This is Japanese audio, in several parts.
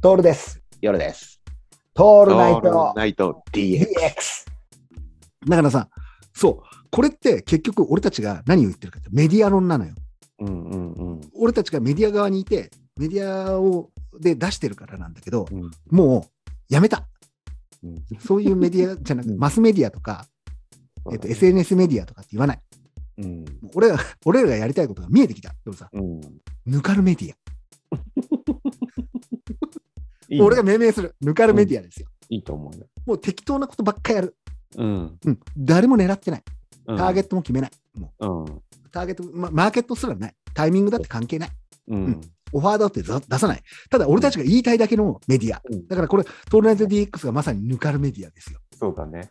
トールです。夜です。オトールナイトナイト DX。だからさ、そう、これって結局俺たちが何を言ってるかってメディア論なのよ。うんうんうん俺たちがメディア側にいて、メディアをで出してるからなんだけど、うんもうやめた。うん。そういうメディアじゃなくて、うんマスメディアとか、えっと、SNS メディアとかって言わない。うん俺ら俺らがやりたいことが見えてきた。でもさ、うん。ぬかるメディア。いいね俺が命名する。ぬかるメディアですよ。いいと思うよ。もう適当なことばっかやる。うん。うん。誰も狙ってない。タターゲットも決めない。もト。う、ターゲット、ま、マーケットすらない。タイミングだって関係ない。うん。うん。オファーだってざ出さない。ただ、俺たちが言いたいだけのメディア。うんだからこれ、トールナイト DX がまさにぬかるメディアですよ。そうだね。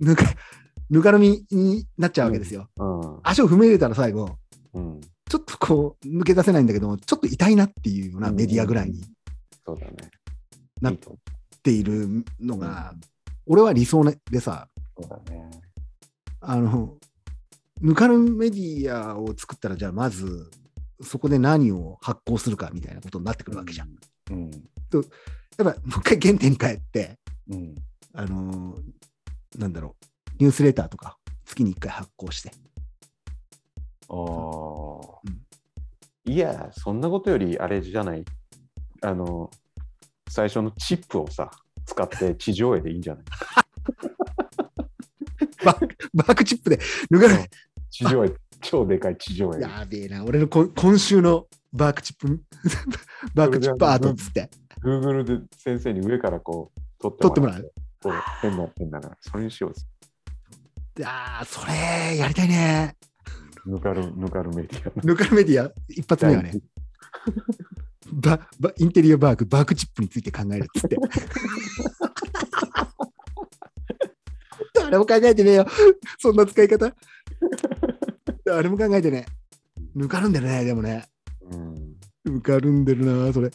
ぬか、ぬかるみになっちゃうわけですよ。うん。足を踏み入れたら最後、うん。ちょっとこう、抜け出せないんだけども、ちょっと痛いなっていうようなメディアぐらいに。ないっているのうが、俺は理想ねでさ、う。そうだね。あの、ぬかるメディアを作ったら、じゃあまず、そこで何を発行するかみたいなことになってくるわけじゃん。うん。やっぱ、もう一回原点に帰って、うん。あのーなんだろう、ニュースレターとか、月に1回発行して。ああ。いや、そんなことよりあれじゃない？あの、最初のチップをさ、使って地上絵でいいんじゃない？バックバックチップで、ぬかる、地上絵、超でかい地上絵。やべえな、俺のこ今週のバークチップ、バークチップアートっつって、Google で先生に上からこう撮って撮ってもらう？変な、変なな。それにしよう。ああ、それ、やりたいね。ぬかる、ぬかるメディアの。ぬかるメディア、一発目はね、ババインテリアバーク、バークチップについて考えるっつって。誰も考えてねえよ。そんな使い方。誰も考えてねえ。ぬかるんでるね、でもね。うん。ぬかるんでるな、それ。い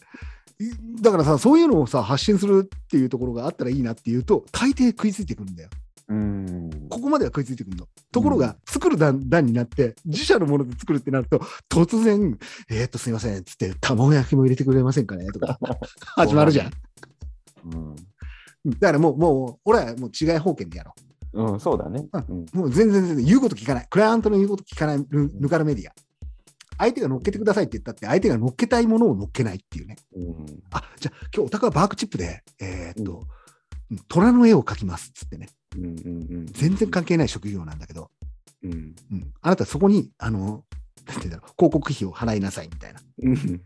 だからさ、そういうのをさ、発信するっていうところがあったらいいなっていうと、大抵食いついてくるんだよ。うん。ここまでは食いついてくるの。ところが、作る段段になって、自社のもので作るってなると、突然、えーっと、すいません、つって、卵焼きも入れてくれませんかね？とか、始まるじゃん。うん。だからもう、もう、俺はもう違い方権でやろうん、そうだね。うん。う。もう全然全然言うこと聞かない。クライアントの言うこと聞かないぬぬかるメディア。相手が乗っけてくださいって言ったって、相手が乗っけたいものを乗っけないっていうね。うん。あ、じゃあ今日お宅はバークチップで、えーっと、うん虎の絵を描きますっつってね。うん。うん。全然関係ない職業なんだけど、うん。うん、あなたそこに、あの、なんて言うんだろう、広告費を払いなさいみたいな。うん。